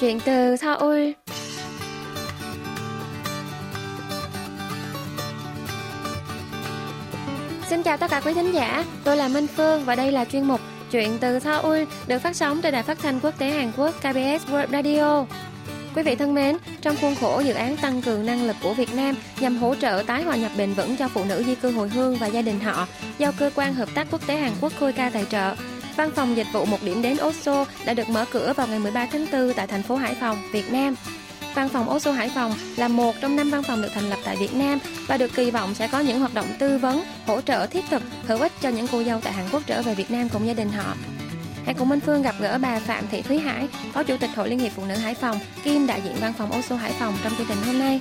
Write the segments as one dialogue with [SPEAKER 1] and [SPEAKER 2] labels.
[SPEAKER 1] Chuyện từ Seoul Xin chào tất cả quý thính giả, tôi là Minh Phương và đây là chuyên mục Chuyện từ Seoul được phát sóng trên đài phát thanh quốc tế Hàn Quốc KBS World Radio. Quý vị thân mến, trong khuôn khổ dự án tăng cường năng lực của Việt Nam nhằm hỗ trợ tái hòa nhập bền vững cho phụ nữ di cư hồi hương và gia đình họ do cơ quan hợp tác quốc tế Hàn Quốc KOICA tài trợ, Văn phòng dịch vụ một điểm đến Oslo đã được mở cửa vào ngày 13 tháng 4 tại thành phố Hải Phòng, Việt Nam. Văn phòng Oslo Hải Phòng là một trong năm văn phòng được thành lập tại Việt Nam và được kỳ vọng sẽ có những hoạt động tư vấn, hỗ trợ thiết thực, hữu ích cho những cô dâu tại Hàn Quốc trở về Việt Nam cùng gia đình họ. Hãy cùng Minh Phương gặp gỡ bà Phạm Thị Thúy Hải, Phó Chủ tịch Hội Liên hiệp Phụ nữ Hải Phòng, kiêm đại diện văn phòng Oslo Hải Phòng trong chương trình hôm nay.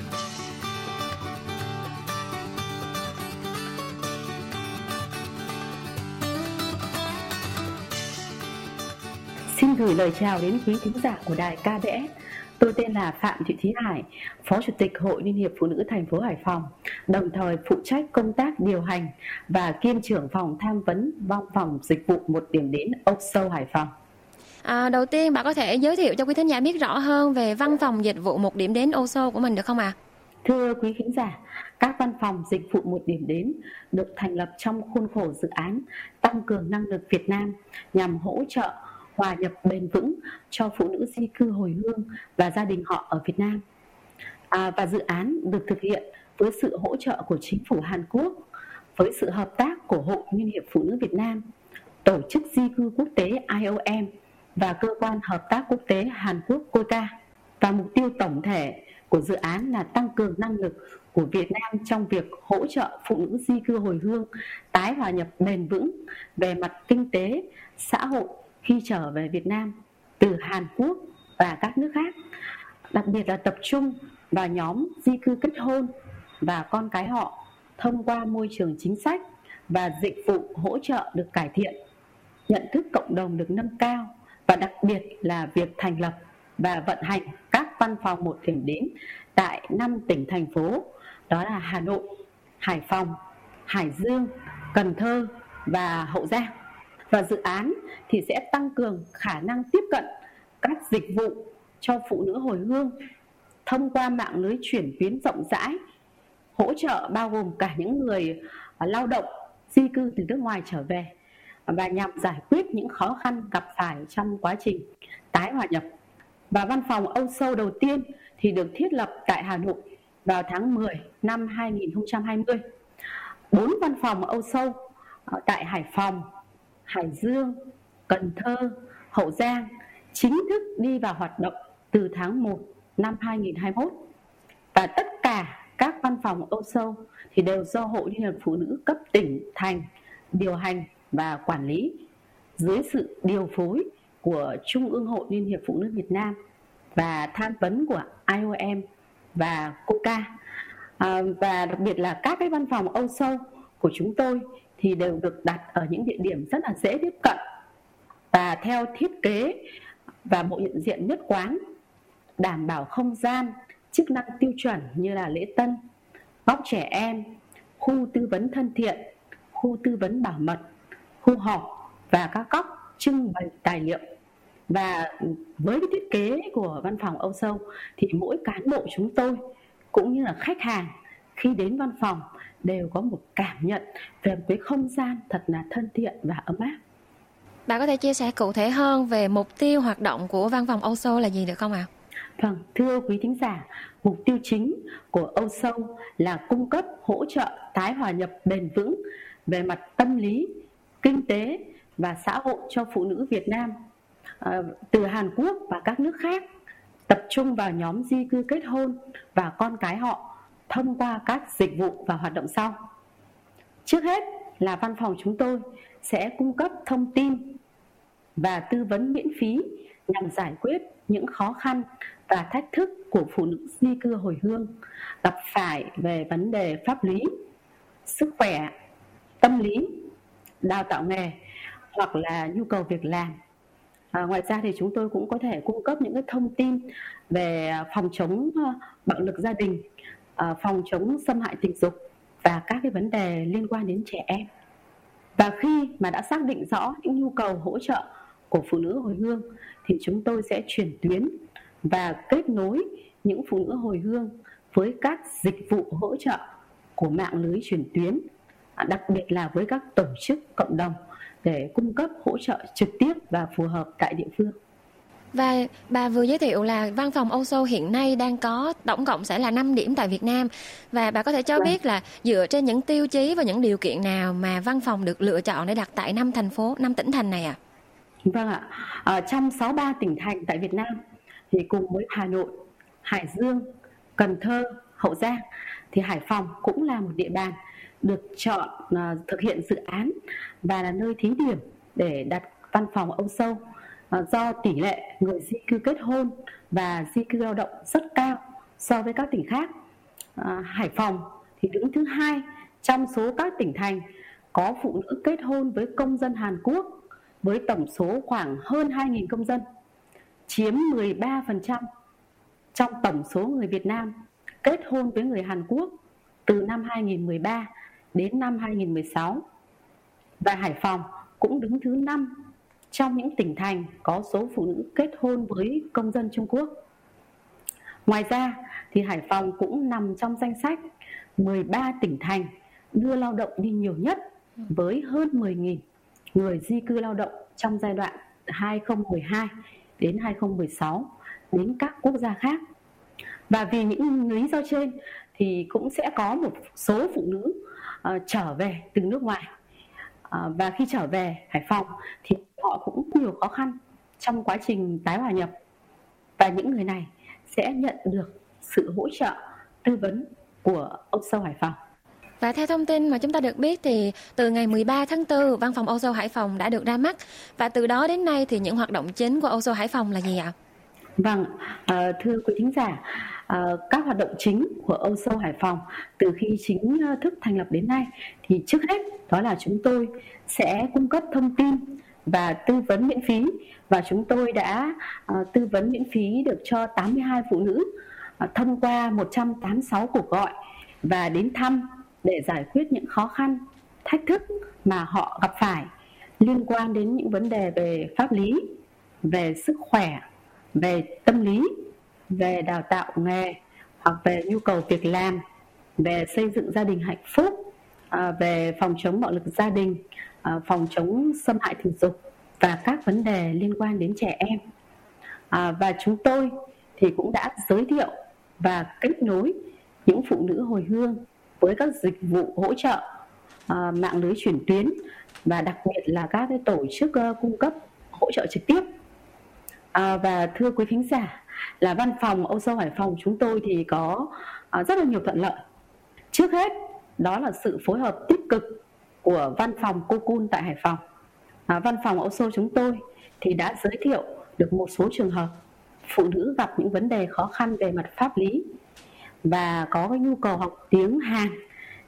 [SPEAKER 2] Gửi lời chào đến quý thính giả của đài KBS. Tôi tên là Phạm Thị Thúy Hải, Phó Chủ tịch Hội Liên hiệp Phụ nữ thành phố Hải Phòng, đồng thời phụ trách công tác điều hành và kiêm trưởng phòng tham vấn văn phòng dịch vụ một điểm đến Ốc Sâu Hải Phòng.
[SPEAKER 1] À, đầu tiên bạn có thể giới thiệu cho quý thính giả biết rõ hơn về văn phòng dịch vụ một điểm đến Oso của mình được không ạ? À?
[SPEAKER 2] Thưa quý khán giả, các văn phòng dịch vụ một điểm đến được thành lập trong khuôn khổ dự án tăng cường năng lực Việt Nam nhằm hỗ trợ hòa nhập bền vững cho phụ nữ di cư hồi hương và gia đình họ ở Việt Nam. À, và dự án được thực hiện với sự hỗ trợ của chính phủ Hàn Quốc, với sự hợp tác của Hội Liên hiệp Phụ nữ Việt Nam, Tổ chức Di cư Quốc tế IOM và Cơ quan Hợp tác Quốc tế Hàn Quốc COICA. Và mục tiêu tổng thể của dự án là tăng cường năng lực của Việt Nam trong việc hỗ trợ phụ nữ di cư hồi hương tái hòa nhập bền vững về mặt kinh tế, xã hội khi trở về Việt Nam từ Hàn Quốc và các nước khác đặc biệt là tập trung vào nhóm di cư kết hôn và con cái họ thông qua môi trường chính sách và dịch vụ hỗ trợ được cải thiện. Nhận thức cộng đồng được nâng cao và đặc biệt là việc thành lập và vận hành các văn phòng một điểm đến tại năm tỉnh thành phố đó là Hà Nội, Hải Phòng, Hải Dương, Cần Thơ và Hậu Giang và dự án thì sẽ tăng cường khả năng tiếp cận các dịch vụ cho phụ nữ hồi hương thông qua mạng lưới chuyển tuyến rộng rãi hỗ trợ bao gồm cả những người à, lao động di cư từ nước ngoài trở về và nhằm giải quyết những khó khăn gặp phải trong quá trình tái hòa nhập. Và văn phòng Âu Sâu đầu tiên thì được thiết lập tại Hà Nội vào tháng 10 năm 2020. Bốn văn phòng Âu Sâu à, tại Hải Phòng, Hải Dương, Cần Thơ, Hậu Giang chính thức đi vào hoạt động từ tháng 1 năm 2021 và tất cả các văn phòng Âu Sâu thì đều do Hội Liên hiệp Phụ nữ cấp tỉnh thành điều hành và quản lý dưới sự điều phối của Trung ương Hội Liên hiệp Phụ nữ Việt Nam và tham vấn của IOM và COCA. À, và đặc biệt là các cái văn phòng Âu Sâu của chúng tôi thì đều được đặt ở những địa điểm rất là dễ tiếp cận. Và theo thiết kế và bộ nhận diện nhất quán, đảm bảo không gian, chức năng tiêu chuẩn như là lễ tân góc trẻ em, khu tư vấn thân thiện, khu tư vấn bảo mật, khu họp và các góc trưng bày tài liệu. Và với cái thiết kế của văn phòng Âu Sâu thì mỗi cán bộ chúng tôi cũng như là khách hàng khi đến văn phòng đều có một cảm nhận về một cái không gian thật là thân thiện và ấm áp.
[SPEAKER 1] Bạn có thể chia sẻ cụ thể hơn về mục tiêu hoạt động của văn phòng Âu Sâu là gì được không ạ? À?
[SPEAKER 2] Vâng, thưa quý thính giả, mục tiêu chính của Âu Sâu là cung cấp hỗ trợ tái hòa nhập bền vững về mặt tâm lý, kinh tế và xã hội cho phụ nữ Việt Nam à, từ Hàn Quốc và các nước khác tập trung vào nhóm di cư kết hôn và con cái họ thông qua các dịch vụ và hoạt động sau. Trước hết là văn phòng chúng tôi sẽ cung cấp thông tin và tư vấn miễn phí nhằm giải quyết những khó khăn và thách thức của phụ nữ di cư hồi hương gặp phải về vấn đề pháp lý, sức khỏe, tâm lý, đào tạo nghề hoặc là nhu cầu việc làm. À, ngoài ra thì chúng tôi cũng có thể cung cấp những cái thông tin về phòng chống ờ, bạo lực gia đình, Ờ, phòng chống xâm hại tình dục và các cái vấn đề liên quan đến trẻ em. Và khi mà đã xác định rõ những nhu cầu hỗ trợ của phụ nữ hồi hương thì chúng tôi sẽ chuyển tuyến và kết nối những phụ nữ hồi hương với các dịch vụ hỗ trợ của mạng lưới chuyển tuyến, à, đặc biệt là với các tổ chức cộng đồng để cung cấp hỗ trợ trực tiếp và phù hợp tại địa phương.
[SPEAKER 1] Và bà vừa giới thiệu là văn phòng Âu Châu hiện nay đang có tổng cộng sẽ là 5 điểm tại Việt Nam và bà có thể cho vâng. biết là dựa trên những tiêu chí và những điều kiện nào mà văn phòng được lựa chọn để đặt tại năm thành phố, năm tỉnh thành này ạ? À?
[SPEAKER 2] Vâng ạ. Ở trong 63 tỉnh thành tại Việt Nam thì cùng với Hà Nội, Hải Dương, Cần Thơ, Hậu Giang thì Hải Phòng cũng là một địa bàn được chọn uh, thực hiện dự án và là nơi thí điểm để đặt văn phòng uh, Ờ, do tỷ lệ người di cư kết hôn và di cư lao động rất cao so với các tỉnh khác. Ờ, Hải Phòng thì đứng thứ hai trong số các tỉnh thành có phụ nữ kết hôn với công dân Hàn Quốc với tổng số khoảng hơn 2.000 công dân, chiếm 13% trong tổng số người Việt Nam kết hôn với người Hàn Quốc từ năm 2013 đến năm 2016. Và Hải Phòng cũng đứng thứ 5 trong những tỉnh thành có số phụ nữ kết hôn với công dân Trung Quốc. Ngoài ra thì Hải Phòng cũng nằm trong danh sách 13 tỉnh thành đưa lao động đi nhiều nhất với hơn 10.000 người di cư lao động trong giai đoạn 2012 đến 2016 đến các quốc gia khác. Và vì những lý do trên thì cũng sẽ có một số phụ nữ uh, trở về từ nước ngoài. Uh, và khi trở về Hải Phòng thì họ cũng nhiều khó khăn trong quá trình tái hòa nhập. Và những người này sẽ nhận được sự hỗ trợ tư vấn của ông sâu Hải Phòng.
[SPEAKER 1] Và theo thông tin mà chúng ta được biết thì từ ngày 13 tháng 4, Văn phòng Âu Châu Hải Phòng đã được ra mắt. Và từ đó đến nay thì những hoạt động chính của Âu Châu Hải Phòng là gì ạ?
[SPEAKER 2] Vâng, à, thưa quý thính giả, Ờ, các hoạt động chính của Âu Sâu Hải Phòng từ khi chính ờ, thức thành lập đến nay. Thì trước hết đó là chúng tôi sẽ cung cấp thông tin và tư vấn miễn phí và chúng tôi đã uh, tư vấn miễn phí được cho 82 phụ nữ uh, thông qua 186 cuộc gọi và đến thăm để giải quyết những khó khăn thách thức mà họ gặp phải liên quan đến những vấn đề về pháp lý về sức khỏe về tâm lý về đào tạo nghề hoặc về nhu cầu việc làm, về xây dựng gia đình hạnh phúc à, về phòng chống bạo lực gia đình à, phòng chống xâm hại tình dục và các vấn đề liên quan đến trẻ em. À, và chúng tôi thì cũng đã giới thiệu và kết nối những phụ nữ hồi hương với các dịch vụ hỗ trợ mạng lưới chuyển tuyến và đặc biệt là các tổ chức ờ, cung cấp hỗ trợ trực tiếp. À, và thưa quý khán giả là văn phòng Âu Sâu Hải Phòng chúng tôi thì có à, rất là nhiều thuận lợi. Trước hết đó là sự phối hợp tích cực của văn phòng cô cun tại Hải Phòng. À, văn phòng Âu Sâu chúng tôi thì đã giới thiệu được một số trường hợp phụ nữ gặp những vấn đề khó khăn về mặt pháp lý và có cái nhu cầu học tiếng Hàn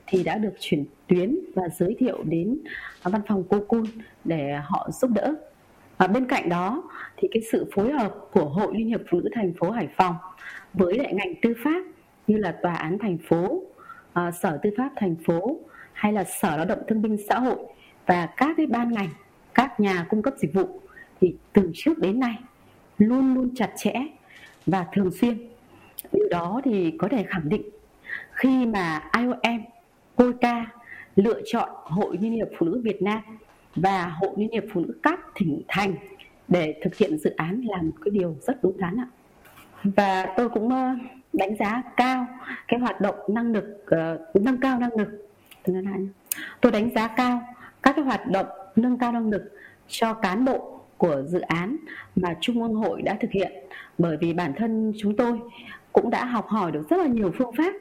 [SPEAKER 2] thì đã được chuyển tuyến và giới thiệu đến văn phòng cô cun để họ giúp đỡ và bên cạnh đó thì cái sự phối hợp của hội liên hiệp phụ nữ thành phố hải phòng với lại ngành tư pháp như là tòa án thành phố uh, sở tư pháp thành phố hay là sở lao động thương binh xã hội và các cái ban ngành các nhà cung cấp dịch vụ thì từ trước đến nay luôn luôn chặt chẽ và thường xuyên. Điều đó thì có thể khẳng định khi mà IOM, COICA lựa chọn Hội Liên hiệp Phụ nữ Việt Nam và Hội Liên hiệp Phụ nữ các tỉnh thành để thực hiện dự án là một cái điều rất đúng đắn ạ. Và tôi cũng ờ, đánh giá cao cái hoạt động năng lực uh, nâng cao năng lực. Tôi đánh giá cao các cái hoạt động nâng cao năng lực cho cán bộ của dự án mà Trung ương hội đã thực hiện. Bởi vì bản thân chúng tôi cũng đã học hỏi được rất là nhiều phương pháp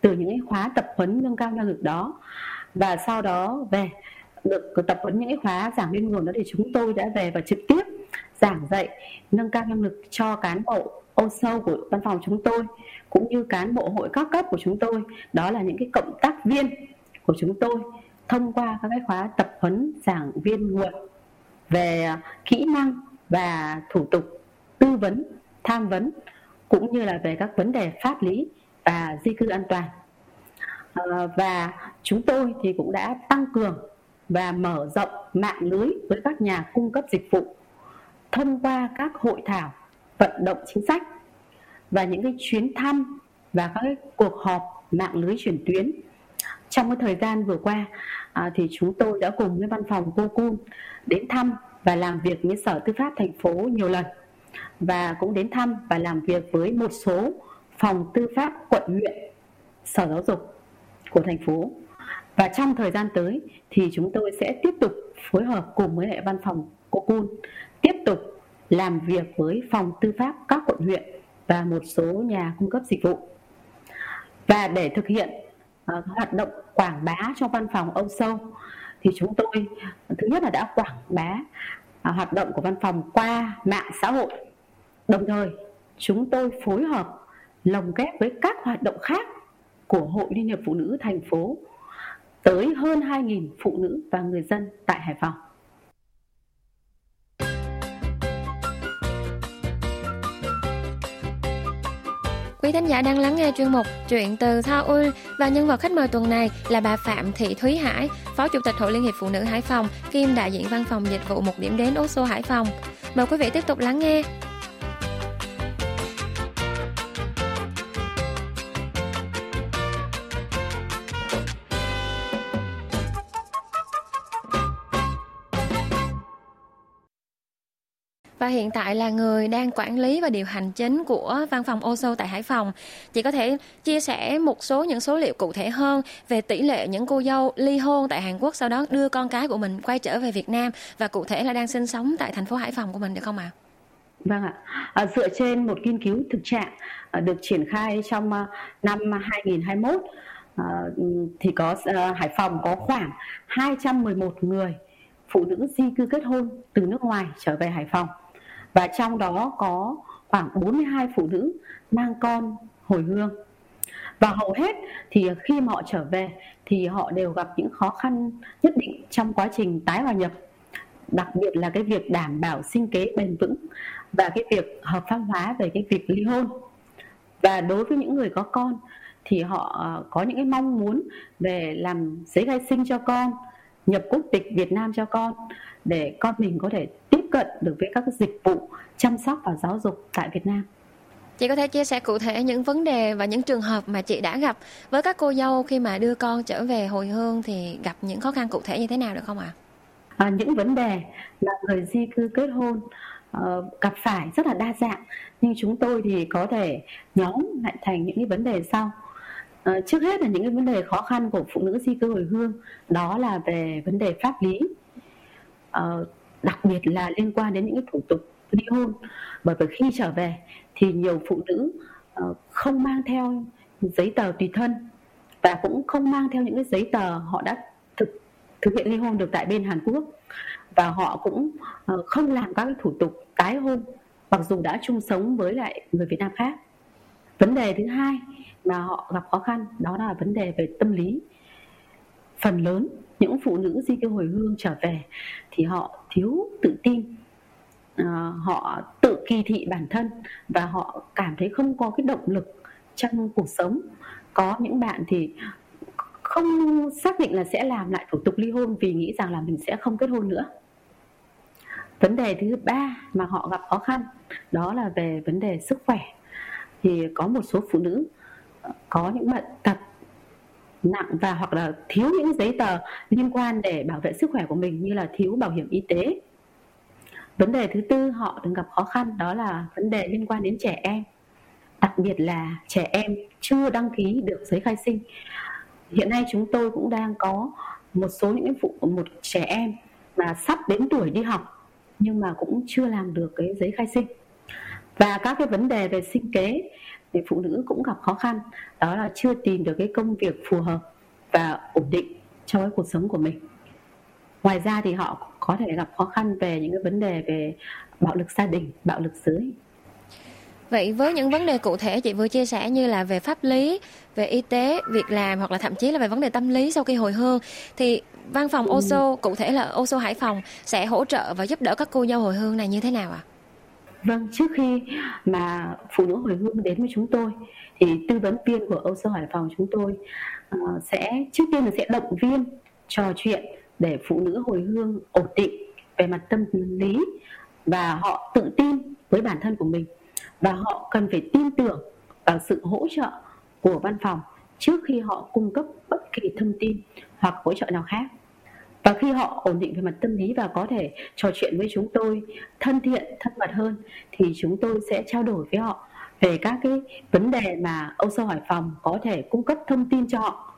[SPEAKER 2] từ những khóa tập huấn nâng cao năng lực đó. Và sau đó về được tập huấn những cái khóa giảng viên nguồn đó thì chúng tôi đã về và trực tiếp giảng dạy, nâng cao năng lực cho cán bộ ô sâu của văn phòng chúng tôi, cũng như cán bộ hội các cấp của chúng tôi. Đó là những cái cộng tác viên của chúng tôi thông qua các cái khóa tập huấn giảng viên nguồn về kỹ năng và thủ tục tư vấn, tham vấn, cũng như là về các vấn đề pháp lý và di cư an toàn. Ờ, và chúng tôi thì cũng đã tăng cường và mở rộng mạng lưới với các nhà cung cấp dịch vụ thông qua các hội thảo vận động chính sách và những cái chuyến thăm và các cái cuộc họp mạng lưới chuyển tuyến. Trong cái thời gian vừa qua à, thì chúng tôi đã cùng với văn phòng cô cun đến thăm và làm việc với sở tư pháp thành phố nhiều lần và cũng đến thăm và làm việc với một số phòng tư pháp quận huyện sở giáo dục của thành phố và trong thời gian tới thì chúng tôi sẽ tiếp tục phối hợp cùng với lại văn phòng của cun tiếp tục làm việc với phòng tư pháp các quận huyện và một số nhà cung cấp dịch vụ. Và để thực hiện uh, hoạt động quảng bá cho văn phòng Âu Sâu thì chúng tôi thứ nhất là đã quảng bá uh, hoạt động của văn phòng qua mạng xã hội. Đồng thời chúng tôi phối hợp lồng ghép với các hoạt động khác của Hội Liên hiệp Phụ nữ thành phố tới hơn 2.000 phụ nữ và người dân tại Hải Phòng.
[SPEAKER 1] Quý thính giả đang lắng nghe chuyên mục Chuyện từ Seoul và nhân vật khách mời tuần này là bà Phạm Thị Thúy Hải, Phó Chủ tịch Hội Liên hiệp Phụ nữ Hải Phòng, kiêm đại diện văn phòng dịch vụ một điểm đến Oslo Hải Phòng. Mời quý vị tiếp tục lắng nghe. Và hiện tại là người đang quản lý và điều hành chính của văn phòng Oso tại Hải Phòng. Chị có thể chia sẻ một số những số liệu cụ thể hơn về tỷ lệ những cô dâu ly hôn tại Hàn Quốc sau đó đưa con cái của mình quay trở về Việt Nam và cụ thể là đang sinh sống tại thành phố Hải Phòng của mình được không ạ? À?
[SPEAKER 2] Vâng ạ. À, dựa trên một nghiên cứu thực trạng à, được triển khai trong à, năm 2021 à, thì có à, Hải Phòng có khoảng 211 người phụ nữ di cư kết hôn từ nước ngoài trở về Hải Phòng và trong đó có khoảng 42 phụ nữ mang con hồi hương. Và hầu hết thì khi mà họ trở về thì họ đều gặp những khó khăn nhất định trong quá trình tái hòa nhập. Đặc biệt là cái việc đảm bảo sinh kế bền vững và cái việc hợp pháp hóa về cái việc ly hôn. Và đối với những người có con thì họ ờ, có những cái mong muốn về làm giấy khai sinh cho con, nhập quốc tịch Việt Nam cho con để con mình có thể tiếp cận được với các dịch vụ chăm sóc và giáo dục tại Việt Nam.
[SPEAKER 1] Chị có thể chia sẻ cụ thể những vấn đề và những trường hợp mà chị đã gặp với các cô dâu khi mà đưa con trở về hồi hương thì gặp những khó khăn cụ thể như thế nào được không ạ?
[SPEAKER 2] À? À, những vấn đề mà người di cư kết hôn uh, gặp phải rất là đa dạng nhưng chúng tôi thì có thể nhóm lại thành những cái vấn đề sau. Uh, trước hết là những cái vấn đề khó khăn của phụ nữ di cư hồi hương đó là về vấn đề pháp lý uh, đặc biệt là liên quan đến những cái thủ tục ly hôn. Bởi vì khi trở về thì nhiều phụ nữ uh, không mang theo giấy tờ tùy thân và cũng không mang theo những cái giấy tờ họ đã thực thực hiện ly hôn được tại bên Hàn Quốc. Và họ cũng uh, không làm các cái thủ tục tái hôn mặc dù đã chung sống với lại người Việt Nam khác. Vấn đề thứ hai mà họ gặp khó khăn đó là vấn đề về tâm lý. Phần lớn những phụ nữ di cư hồi hương trở về thì họ thiếu tự tin. À, họ tự kỳ thị bản thân và họ cảm thấy không có cái động lực trong cuộc sống. Có những bạn thì không xác định là sẽ làm lại thủ tục ly hôn vì nghĩ rằng là mình sẽ không kết hôn nữa. Vấn đề thứ ba mà họ gặp khó khăn đó là về vấn đề sức khỏe. Thì có một số phụ nữ ờ, có những bệnh tật nặng và hoặc là thiếu những giấy tờ liên quan để bảo vệ sức khỏe của mình như là thiếu bảo hiểm y tế. Vấn đề thứ tư họ từng gặp khó khăn đó là vấn đề liên quan đến trẻ em. Đặc biệt là trẻ em chưa đăng ký được giấy khai sinh. Hiện nay chúng tôi cũng đang có một số những phụ, một trẻ em mà sắp đến tuổi đi học nhưng mà cũng chưa làm được cái giấy khai sinh. Và các cái vấn đề về sinh kế thì phụ nữ cũng gặp khó khăn đó là chưa tìm được cái công việc phù hợp và ổn định cho cái cuộc sống của mình ngoài ra thì họ có thể gặp khó khăn về những cái vấn đề về bạo lực gia đình bạo lực giới
[SPEAKER 1] Vậy với những vấn đề cụ thể chị vừa chia sẻ như là về pháp lý, về y tế, việc làm hoặc là thậm chí là về vấn đề tâm lý sau khi hồi hương thì văn phòng OSO, cụ thể là OSO Hải Phòng sẽ hỗ trợ và giúp đỡ các cô dâu hồi hương này như thế nào ạ? À?
[SPEAKER 2] Vâng, trước khi mà phụ nữ hồi hương đến với chúng tôi thì tư vấn viên của Âu Sơ Hải Phòng chúng tôi uh, sẽ trước tiên là sẽ động viên trò chuyện để phụ nữ hồi hương ổn định về mặt tâm lý và họ tự tin với bản thân của mình. Và họ cần phải tin tưởng vào sự hỗ trợ của văn phòng trước khi họ cung cấp bất kỳ thông tin hoặc hỗ trợ nào khác và khi họ ổn định về mặt tâm lý và có thể trò chuyện với chúng tôi thân thiện, thân mật hơn, thì chúng tôi sẽ trao đổi với họ về các cái vấn đề mà Âu Sâu Hải Phòng có thể cung cấp thông tin cho họ.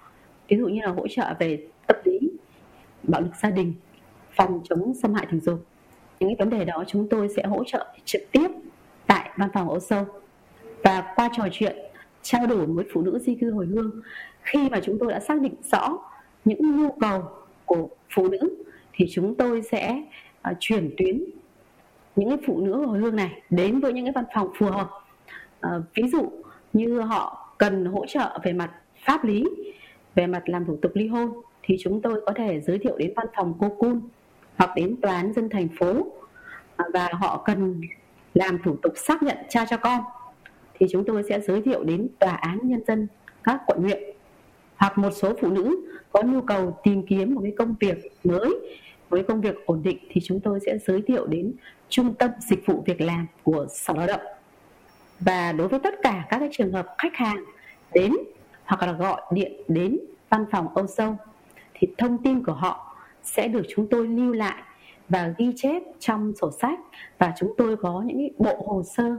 [SPEAKER 2] Ví dụ như là hỗ trợ về tâm lý, bạo lực gia đình, phòng chống xâm hại tình dục. Những cái vấn đề đó chúng tôi sẽ hỗ trợ trực tiếp tại văn phòng Âu Sâu và qua trò chuyện, trao đổi với phụ nữ di cư hồi hương, khi mà chúng tôi đã xác định rõ những nhu cầu của phụ nữ thì chúng tôi sẽ uh, chuyển tuyến những cái phụ nữ hồi hương này đến với những cái văn phòng phù hợp. Uh, ví dụ như họ cần hỗ trợ về mặt pháp lý về mặt làm thủ tục ly hôn thì chúng tôi có thể giới thiệu đến văn phòng cô cun hoặc đến tòa án dân thành phố uh, và họ cần làm thủ tục xác nhận cha cho con. Thì chúng tôi sẽ giới thiệu đến tòa án nhân dân các quận huyện hoặc một số phụ nữ có nhu cầu tìm kiếm một cái công việc mới với công việc ổn định thì chúng tôi sẽ giới thiệu đến trung tâm dịch vụ việc làm của sở lao động. Và đối với tất cả các cái trường hợp khách hàng đến hoặc là gọi điện đến văn phòng Âu Sâu thì thông tin của họ sẽ được chúng tôi lưu lại và ghi chép trong sổ sách và chúng tôi có những bộ hồ sơ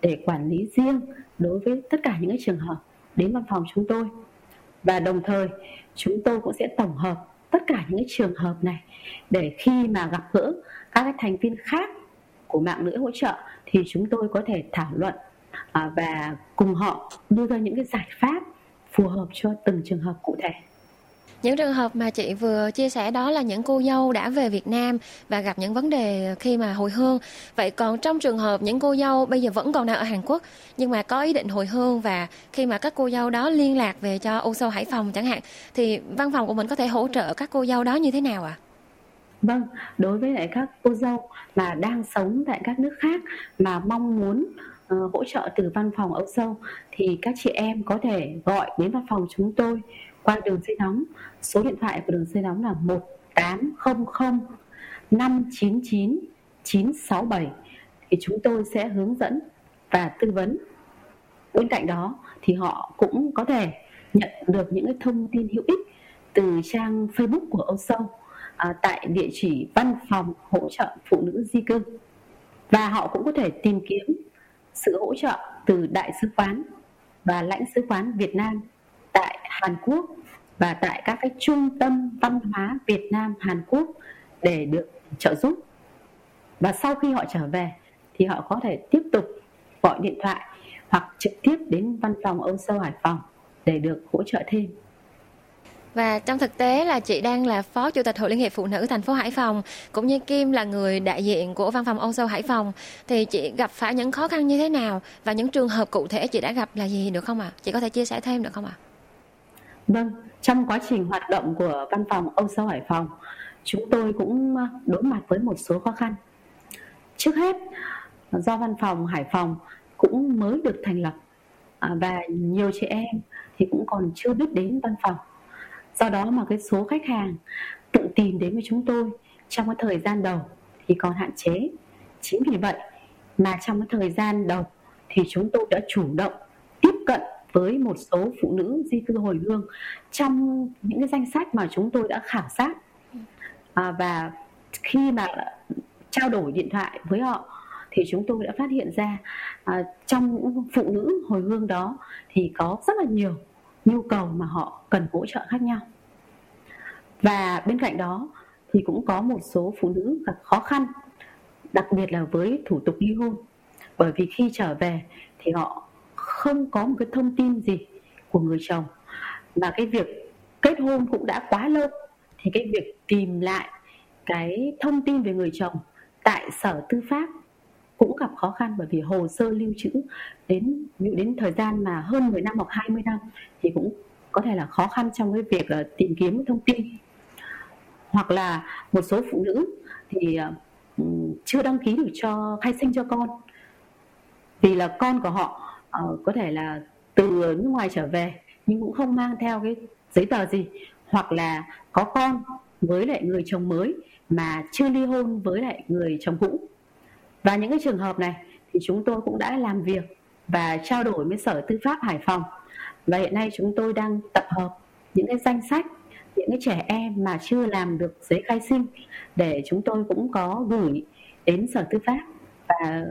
[SPEAKER 2] để quản lý riêng đối với tất cả những cái trường hợp đến văn phòng chúng tôi và đồng thời, chúng tôi cũng sẽ tổng hợp tất cả những cái trường hợp này để khi mà gặp gỡ các cái thành viên khác của mạng lưới hỗ trợ thì chúng tôi có thể thảo luận à, và cùng họ đưa ra những cái giải pháp phù hợp cho từng trường hợp cụ thể
[SPEAKER 1] những trường hợp mà chị vừa chia sẻ đó là những cô dâu đã về Việt Nam và gặp những vấn đề khi mà hồi hương. Vậy còn trong trường hợp những cô dâu bây giờ vẫn còn đang ở Hàn Quốc nhưng mà có ý định hồi hương và khi mà các cô dâu đó liên lạc về cho Âu Sâu Hải Phòng chẳng hạn thì văn phòng của mình có thể hỗ trợ các cô dâu đó như thế nào ạ? À?
[SPEAKER 2] Vâng, đối với lại các cô dâu mà đang sống tại các nước khác mà mong muốn uh, hỗ trợ từ văn phòng Âu Sâu thì các chị em có thể gọi đến văn phòng chúng tôi qua đường dây nóng. Số điện thoại của đường dây nóng là 1800 599 967 thì chúng tôi sẽ hướng dẫn và tư vấn. Bên cạnh đó thì họ cũng có thể nhận được những cái thông tin hữu ích từ trang Facebook của Âu Sâu à, tại địa chỉ văn phòng hỗ trợ phụ nữ di cư và họ cũng có thể tìm kiếm sự hỗ trợ từ đại sứ quán và lãnh sứ quán Việt Nam tại Hàn Quốc và tại các cái trung tâm văn hóa Việt Nam, Hàn Quốc để được trợ giúp và sau khi họ trở về thì họ có thể tiếp tục gọi điện thoại hoặc trực tiếp đến văn phòng Âu Sâu Hải Phòng để được hỗ trợ thêm.
[SPEAKER 1] Và trong thực tế là chị đang là Phó Chủ tịch Hội Liên hiệp Phụ nữ thành phố Hải Phòng, cũng như Kim là người đại diện của văn phòng Âu Sâu Hải Phòng thì chị gặp phải những khó khăn như thế nào và những trường hợp cụ thể chị đã gặp là gì được không ạ? À? Chị có thể chia sẻ thêm được không ạ? À?
[SPEAKER 2] Vâng, trong quá trình hoạt động của văn phòng Âu Sâu Hải Phòng, chúng tôi cũng à, đối mặt với một số khó khăn. Trước hết, do văn phòng Hải Phòng cũng mới được thành lập à, và nhiều chị em thì cũng còn chưa biết đến văn phòng. Do đó mà cái số khách hàng tự tìm đến với chúng tôi trong cái thời gian đầu thì còn hạn chế. Chính vì vậy mà trong cái thời gian đầu thì chúng tôi đã chủ động tiếp cận với một số phụ nữ di cư hồi hương trong những cái danh sách mà chúng tôi đã khảo sát. À, và khi mà trao đổi điện thoại với họ thì chúng tôi đã phát hiện ra à, trong những phụ nữ hồi hương đó thì có rất là nhiều nhu cầu mà họ cần hỗ trợ khác nhau. Và bên cạnh đó thì cũng có một số phụ nữ gặp khó khăn đặc biệt là với thủ tục ly hôn. Bởi vì khi trở về thì họ không có một cái thông tin gì của người chồng. Và cái việc kết hôn cũng đã quá lâu, thì cái việc tìm lại cái thông tin về người chồng tại sở tư pháp cũng gặp khó khăn bởi vì hồ sơ lưu trữ đến đến thời gian mà hơn 10 năm hoặc 20 năm thì cũng có thể là khó khăn trong cái việc ờ, tìm kiếm thông tin. Hoặc là một số phụ nữ thì ờ, chưa đăng ký được cho khai sinh cho con. Vì là con của họ uh, có thể là từ nước ngoài trở về nhưng cũng không mang theo cái giấy tờ gì. Hoặc là có con với lại người chồng mới mà chưa ly hôn với lại người chồng cũ. Và những cái trường hợp này thì chúng tôi cũng đã làm việc và trao đổi với Sở Tư pháp Hải Phòng. Và hiện nay chúng tôi đang tập hợp những cái danh sách những cái trẻ em mà chưa làm được giấy khai sinh để chúng tôi cũng có gửi đến Sở Tư pháp và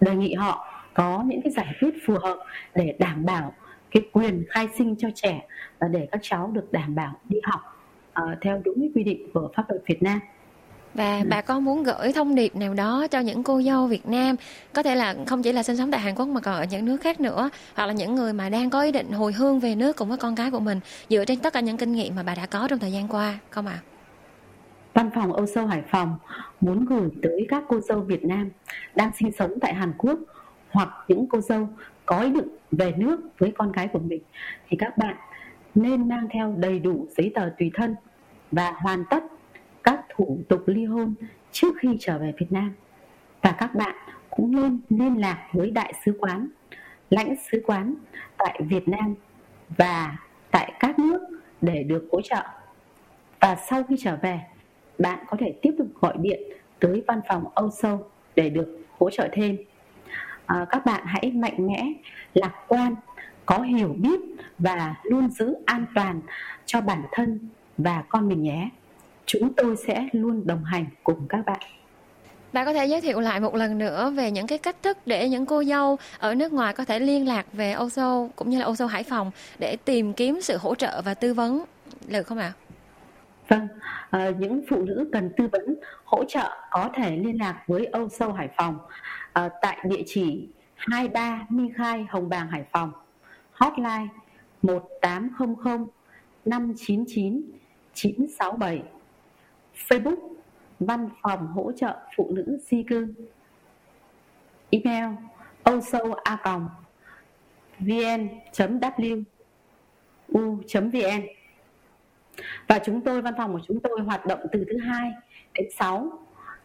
[SPEAKER 2] đề nghị họ có những cái giải quyết phù hợp để đảm bảo cái quyền khai sinh cho trẻ và để các cháu được đảm bảo đi học uh, theo đúng quy định của pháp luật Việt Nam
[SPEAKER 1] và ừ. bà con muốn gửi thông điệp nào đó cho những cô dâu Việt Nam có thể là không chỉ là sinh sống tại Hàn Quốc mà còn ở những nước khác nữa hoặc là những người mà đang có ý định hồi hương về nước cùng với con cái của mình dựa trên tất cả những kinh nghiệm mà bà đã có trong thời gian qua không ạ? À?
[SPEAKER 2] Văn phòng Âu Sâu Hải Phòng muốn gửi tới các cô dâu Việt Nam đang sinh sống tại Hàn Quốc hoặc những cô dâu có ý định về nước với con cái của mình thì các bạn nên mang theo đầy đủ giấy tờ tùy thân và hoàn tất các thủ tục ly hôn trước khi trở về Việt Nam và các bạn cũng nên liên lạc với đại sứ quán, lãnh sứ quán tại Việt Nam và tại các nước để được hỗ trợ. Và sau khi trở về, bạn có thể tiếp tục gọi điện tới văn phòng Âu Sâu để được hỗ trợ thêm. À, các bạn hãy mạnh mẽ, lạc quan, có hiểu biết và luôn giữ an toàn cho bản thân và con mình nhé chúng tôi sẽ luôn đồng hành cùng các bạn
[SPEAKER 1] Bạn có thể giới thiệu lại một lần nữa về những cái cách thức để những cô dâu ở nước ngoài có thể liên lạc về Âu Châu cũng như là Âu Châu Hải Phòng để tìm kiếm sự hỗ trợ và tư vấn được không ạ? À?
[SPEAKER 2] Vâng, à, những phụ nữ cần tư vấn hỗ trợ có thể liên lạc với Âu Sâu Hải Phòng à, tại địa chỉ 23 Minh Khai Hồng Bàng Hải Phòng, hotline 1800 599 967 Facebook Văn phòng hỗ trợ phụ nữ di cư. Email osoa.vn.w.u.vn và chúng tôi văn phòng của chúng tôi hoạt động từ thứ hai đến 6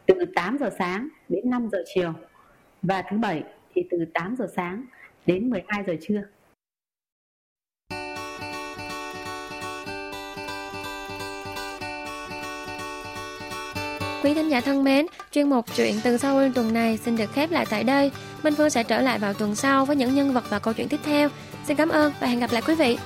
[SPEAKER 2] từ 8 giờ sáng đến 5 giờ chiều và thứ bảy thì từ 8 giờ sáng đến 12 giờ trưa.
[SPEAKER 1] Quý thính giả thân mến, chuyên mục chuyện từ Seoul tuần này xin được khép lại tại đây. Minh Phương sẽ trở lại vào tuần sau với những nhân vật và câu chuyện tiếp theo. Xin cảm ơn và hẹn gặp lại quý vị.